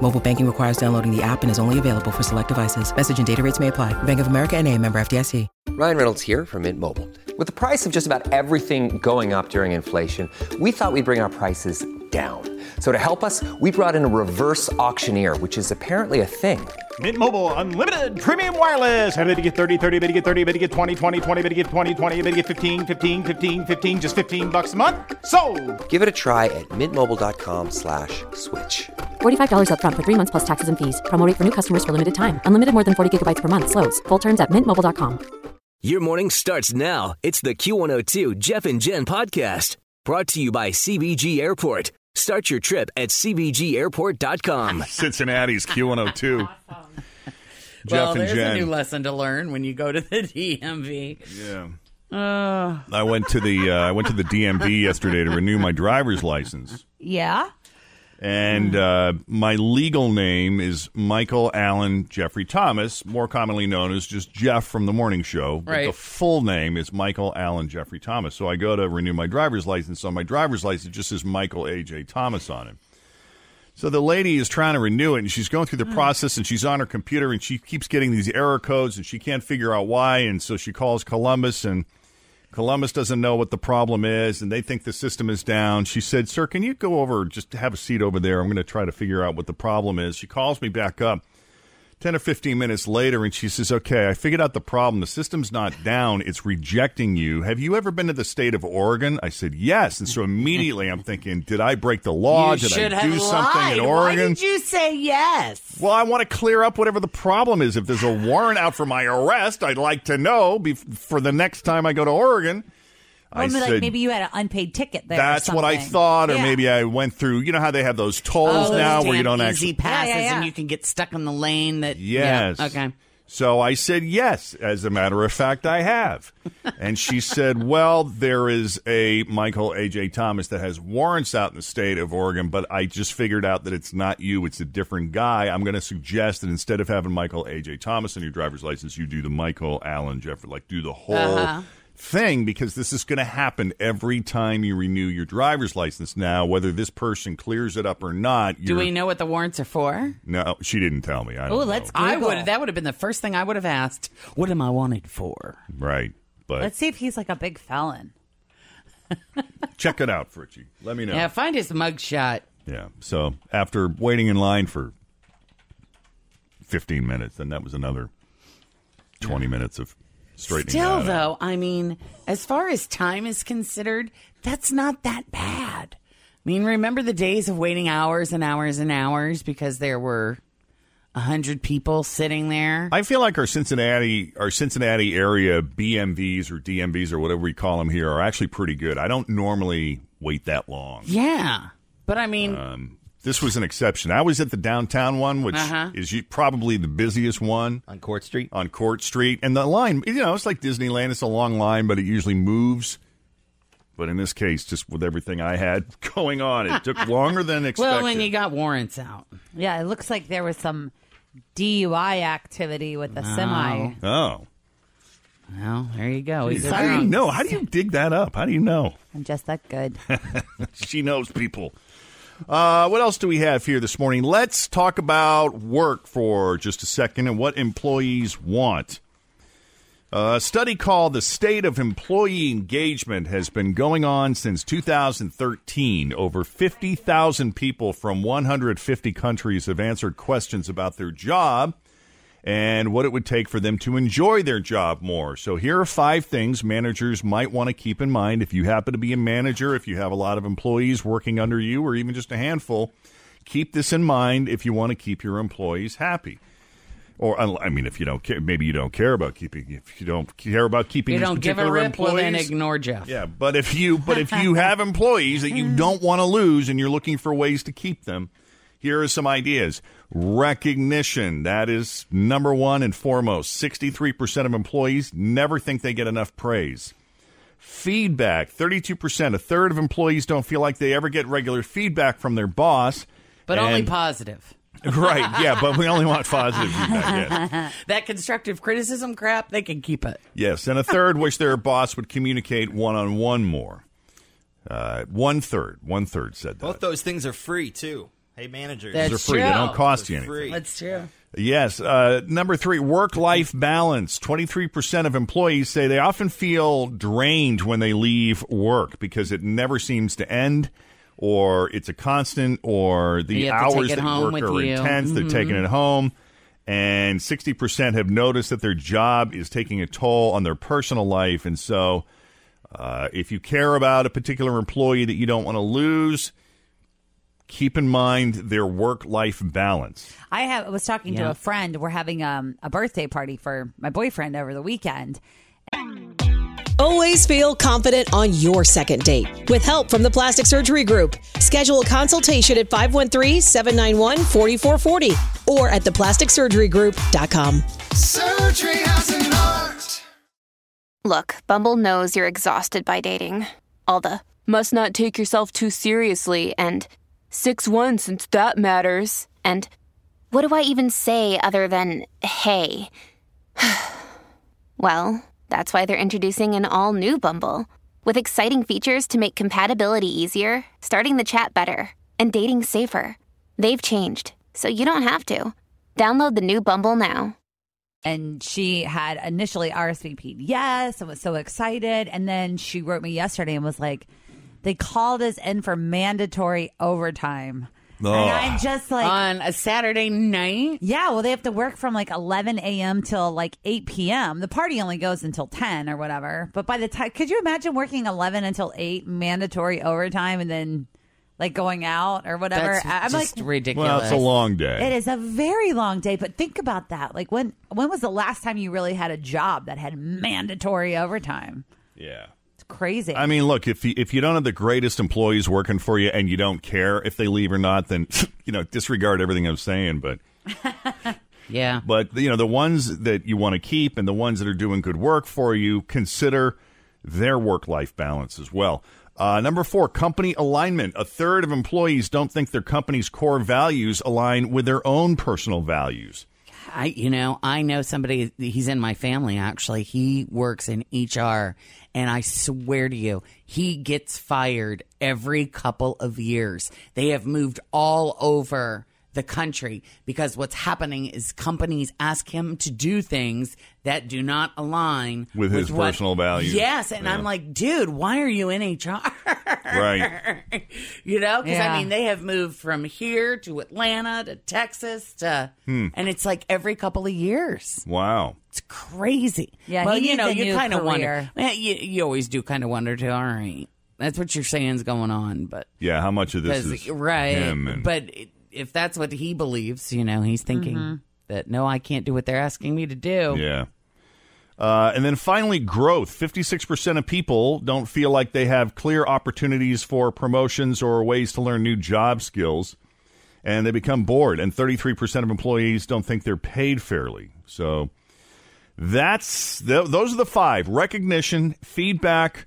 Mobile banking requires downloading the app and is only available for select devices. Message and data rates may apply. Bank of America and a member FDIC. Ryan Reynolds here from Mint Mobile. With the price of just about everything going up during inflation, we thought we'd bring our prices down. So to help us, we brought in a reverse auctioneer, which is apparently a thing. Mint Mobile unlimited premium wireless. Have to get 30, 30, bit to get 30, bit to get 20, 20, 20, bit to get 20, 20, bit to get 15, 15, 15, 15 just 15 bucks a month. So, Give it a try at mintmobile.com slash switch. $45 upfront for three months plus taxes and fees. Promo rate for new customers for limited time. Unlimited more than 40 gigabytes per month. Slows. Full terms at mintmobile.com. Your morning starts now. It's the Q102 Jeff and Jen podcast brought to you by CVG Airport. Start your trip at CVGAirport.com. Cincinnati's Q102. Jeff well, and there's Jen. a new lesson to learn when you go to the DMV. Yeah. Uh, I went to the uh, I went to the DMV yesterday to renew my driver's license, Yeah. And uh, my legal name is Michael Allen Jeffrey Thomas, more commonly known as just Jeff from the morning show. But Right. the full name is Michael Allen Jeffrey Thomas. So I go to renew my driver's license. On my driver's license, just says Michael A.J. Thomas on it. So the lady is trying to renew it, and she's going through the process, and she's on her computer, and she keeps getting these error codes, and she can't figure out why, and so she calls Columbus, and Columbus doesn't know what the problem is, and they think the system is down. She said, "Sir, can you go over just have a seat over there? I'm going to try to figure out what the problem is." She calls me back up. 10 or 15 minutes later, and she says, Okay, I figured out the problem. The system's not down, it's rejecting you. Have you ever been to the state of Oregon? I said, Yes. And so immediately I'm thinking, Did I break the law? you Did I do something lied. in Why Oregon? did you say yes? Well, I want to clear up whatever the problem is. If there's a warrant out for my arrest, I'd like to know for the next time I go to Oregon. I Well, like maybe you had an unpaid ticket there. or that's what I thought, or Yeah. maybe I went through. You know how they have those tolls Oh, now those where you don't easy actually. passes Yeah, yeah, yeah. and you can get stuck in the lane. That Yes. Yeah, okay. So I said yes. As a matter of fact, I have. and she said, "Well, there is a Michael A.J. Thomas that has warrants out in the state of Oregon, but I just figured out that it's not you; it's a different guy. I'm going to suggest that instead of having Michael A.J. Thomas on your driver's license, you do the Michael Allen Jeffrey, like do the whole." Uh-huh. Thing because this is going to happen every time you renew your driver's license. Now, whether this person clears it up or not, Do we know what the warrants are for? No, she didn't tell me. I Oh, let's I would. That would have been the first thing I would have asked. What am I wanted for? right, but Let's see if he's like a big felon. check it out, Fritchie. Let me know. Yeah, find his mugshot. Yeah. So after waiting in line for 15 minutes, then that was another 20 minutes of straightening Still, though, I mean, as far as time is considered, that's not that bad. I mean, remember the days of waiting hours and hours and hours because there were a hundred people sitting there. I feel like our Cincinnati, our Cincinnati area BMVs or DMVs or whatever we call them here are actually pretty good. I don't normally wait that long. yeah, but I mean, Um, this was an exception. I was at the downtown one, which Uh-huh. is probably the busiest one On Court Street? on Court Street, and the line, you know, it's like Disneyland. It's a long line, but it usually moves. But in this case, just with everything I had going on, it took longer than expected. well, when you got warrants out, Yeah, it looks like there was some DUI activity with the semi. oh, well, there you go. Either how do you know? How do you dig that up? How do you know? I'm just that good. she knows people. Uh, what else do we have here this morning? Let's talk about work for just a second and what employees want. A study called The State of Employee Engagement has been going on since 2013. Over 50,000 people from 150 countries have answered questions about their job and what it would take for them to enjoy their job more. So, here are five things managers might want to keep in mind if you happen to be a manager, if you have a lot of employees working under you, or even just a handful. Keep this in mind if you want to keep your employees happy. Or, uh, I mean, if you don't care, maybe you don't care about keeping. If you don't care about keeping, You don't give a particular rip, well then employees- ignore Jeff. yeah, but if you but if you have employees that you don't want to lose and you're looking for ways to keep them, Here are some ideas. Recognition. That is number one and foremost. 63% of employees never think they get enough praise. Feedback. 32%. A third of employees don't feel like they ever get regular feedback from their boss. But only positive. Right, yeah, but we only want positive feedback. Yes. That constructive criticism crap, they can keep it. Yes, and a third wish their boss would communicate one on one more. Uh, one third, one third said that. Both those things are free too. Hey, managers. That's They're free; they don't cost you They're anything. free. That's true. Yes. Uh, number three, work life balance. 23% of employees say they often feel drained when they leave work because it never seems to end, or it's a constant, or the You have to take hours that home work are you. intense. They're taking it home. And 60% have noticed that their job is taking a toll on their personal life. And so, uh, if you care about a particular employee that you don't want to lose, keep in mind their work life balance. I have was talking to a friend. We're having um, a birthday party for my boyfriend over the weekend. Always feel confident on your second date. With help from the Plastic Surgery Group, schedule a consultation at 513-791-4440 or at theplasticsurgerygroup.com. Surgery has an art. Look, Bumble knows you're exhausted by dating. All the must not take yourself too seriously and 6 1 since that matters. And what do I even say other than hey? well, that's why they're introducing an all new Bumble with exciting features to make compatibility easier, starting the chat better, and dating safer. They've changed, so you don't have to. Download the new Bumble now. and she had initially RSVP'd yes and was so excited. And then she wrote me yesterday and was like, they called us in for mandatory overtime. And I'm just like, On a Saturday night? yeah, well, they have to work from like 11 a.m. till like 8 p.m. The party only goes until 10 or whatever. But by the time, could you imagine working 11 until 8 mandatory overtime and then like going out or whatever? That's I- I'm just like, ridiculous. Well, it's a long day. it is a very long day, but think about that. Like when when was the last time you really had a job that had mandatory overtime? Yeah. It's crazy. I mean, look, if you, if you don't have the greatest employees working for you and you don't care if they leave or not, then you know disregard everything I'm saying. But Yeah. but you know the ones that you want to keep and the ones that are doing good work for you, consider their work life balance as well. Uh, number four, company alignment. A third of employees don't think their company's core values align with their own personal values. I, you know, I know somebody. He's in my family. Actually, he works in HR, and I swear to you, he gets fired every couple of years. They have moved all over the country because what's happening is companies ask him to do things that do not align With his what- personal values. Yes, and Yeah. I'm like, dude, why are you in HR? Right. you know, because Yeah. I mean, they have moved from here to Atlanta to Texas to, Hmm. and it's like every couple of years. Wow. It's crazy. Yeah, well, you know, you kind of wonder. you, you always do kind of wonder too. All right, that's what you're saying is going on, but Yeah. How much of this is right? him? And, But it, if that's what he believes, you know, he's thinking Mm-hmm. that no, I can't do what they're asking me to do. Yeah. Uh, and then finally, growth. 56% of people don't feel like they have clear opportunities for promotions or ways to learn new job skills. And they become bored. And 33% of employees don't think they're paid fairly. So that's th- those are the five recognition, feedback,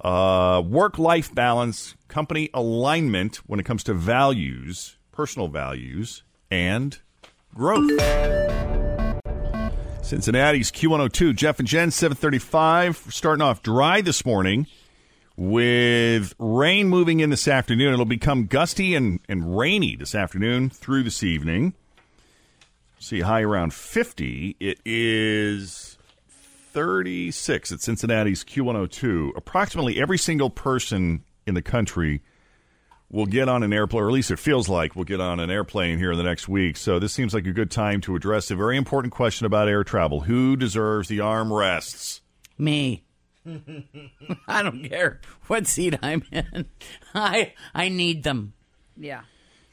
uh, work life balance, company alignment when it comes to values, personal values, and growth. Cincinnati's Q102, Jeff and Jen, 735. Starting off dry this morning with rain moving in this afternoon. It'll become gusty and, and rainy this afternoon through this evening. See high around 50. It is 36 at Cincinnati's Q102. Approximately every single person in the country will get on an airplane, or at least it feels like we'll get on an airplane here in the next week. So this seems like a good time to address a very important question about air travel. Who deserves the armrests? Me. I don't care what seat I'm in. I I need them. yeah.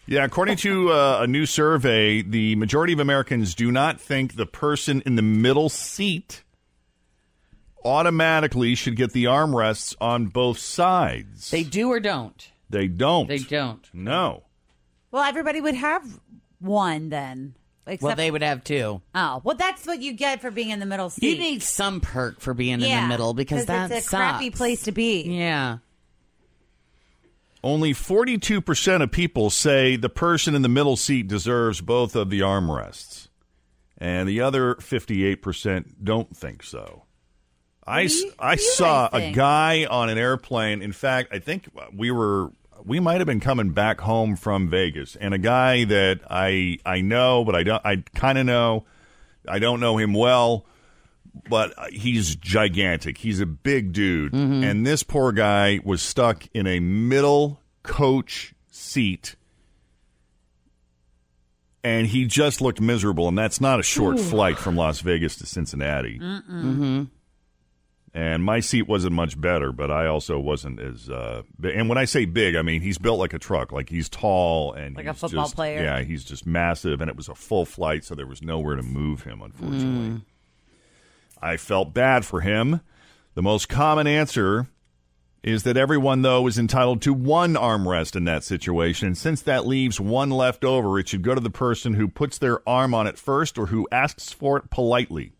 Yeah, according to uh, a new survey, the majority of Americans do not think the person in the middle seat automatically should get the armrests on both sides. They do or don't. They don't. They don't. No. Well, everybody would have one then. Except, well, they would have two. Oh, well, that's what you get for being in the middle seat. You need some perk for being in the middle because that's it's a crappy place to be. Yeah. Only 42% of people say the person in the middle seat deserves both of the armrests. And the other 58% don't think so. I, s- you- I what do you saw a guy on an airplane. In fact, I think we were we might have been coming back home from Vegas, and a guy that I I know, but I don't I kind of know. I don't know him well, but he's gigantic. He's a big dude, and this poor guy was stuck in a middle coach seat. And he just looked miserable, and that's not a short Ooh. flight from Las Vegas to Cincinnati. Mm-hmm. And my seat wasn't much better, but I also wasn't as. Uh, and when I say big, I mean he's built like a truck. Like he's tall and Like a football just- player. Yeah, he's just massive, and it was a full flight, so there was nowhere to move him. Unfortunately, I felt bad for him. The most common answer is that everyone, though, is entitled to one armrest in that situation. Since that leaves one left over, it should go to the person who puts their arm on it first or who asks for it politely.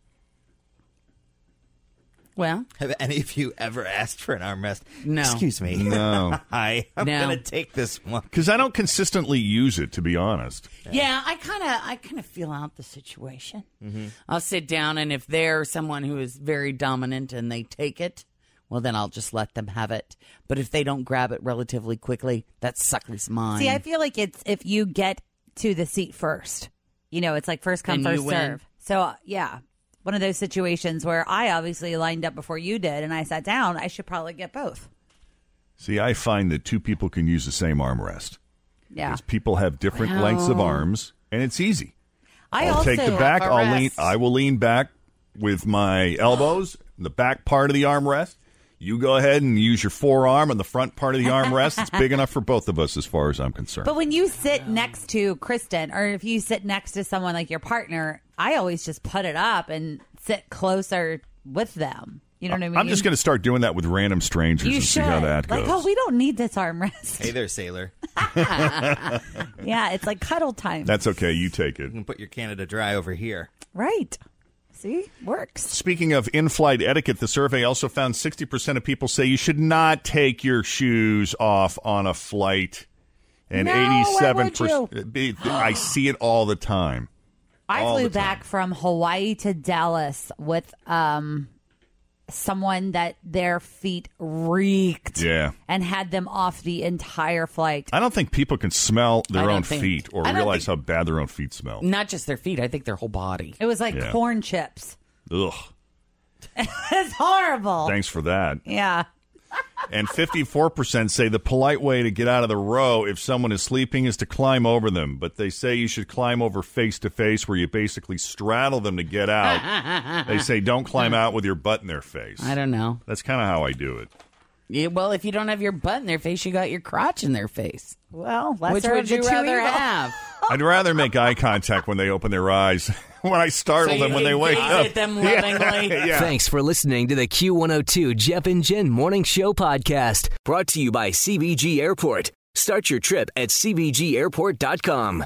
Well, have any of you ever asked for an armrest? No. Excuse me. No. Hi. I'm No. going to take this one. Because I don't consistently use it, to be honest. Yeah, I kind of I kind of feel out the situation. Mm-hmm. I'll sit down, and if they're someone who is very dominant and they take it, well, then I'll just let them have it. But if they don't grab it relatively quickly, that sucker's mine. See, I feel like it's if you get to the seat first. You know, it's like first come, Then you first serve. So, uh, yeah, one of those situations where I obviously lined up before you did and I sat down, I should probably get both. See, I find that two people can use the same armrest. Yeah. Because people have different lengths of arms, and it's easy. I will also take the back. have a I'll lean. I will lean back with my elbows, the back part of the armrest. You go ahead and use your forearm on the front part of the armrest. it's big enough for both of us, as far as I'm concerned. But when you sit next to Kristen, or if you sit next to someone like your partner, I always just put it up and sit closer with them. You know what I mean? I'm just going to start doing that with random strangers You and should. see how that like, oh, we don't need this armrest. Hey there, sailor. yeah, it's like cuddle time. That's okay. You take it. You can put your Canada Dry over here. right. See, works. Speaking of in flight etiquette, the survey also found 60% of people say you should not take your shoes off on a flight. And No, 87%. I see it all the time. I All flew the time. back from Hawaii to Dallas with um someone that their feet reeked Yeah. and had them off the entire flight. I don't think people can smell their own think- feet or realize think- how bad their own feet smell. Not just their feet. I think their whole body. It was like Yeah. corn chips. Ugh. it's horrible. Thanks for that. Yeah. And 54% say the polite way to get out of the row if someone is sleeping is to climb over them. But they say you should climb over face to face where you basically straddle them to get out. they say don't climb out with your butt in their face. I don't know. That's kind of how I do it. Yeah, well, if you don't have your butt in their face, you got your crotch in their face. Well, which lesser would of you two rather evils. have? I'd rather make eye contact when they open their eyes. when I startle So them when they wake up. at them Yeah, yeah. Thanks for listening to the Q102 Jeff and Jen Morning Show podcast, brought to you by CVG Airport. Start your trip at CVGAirport.com.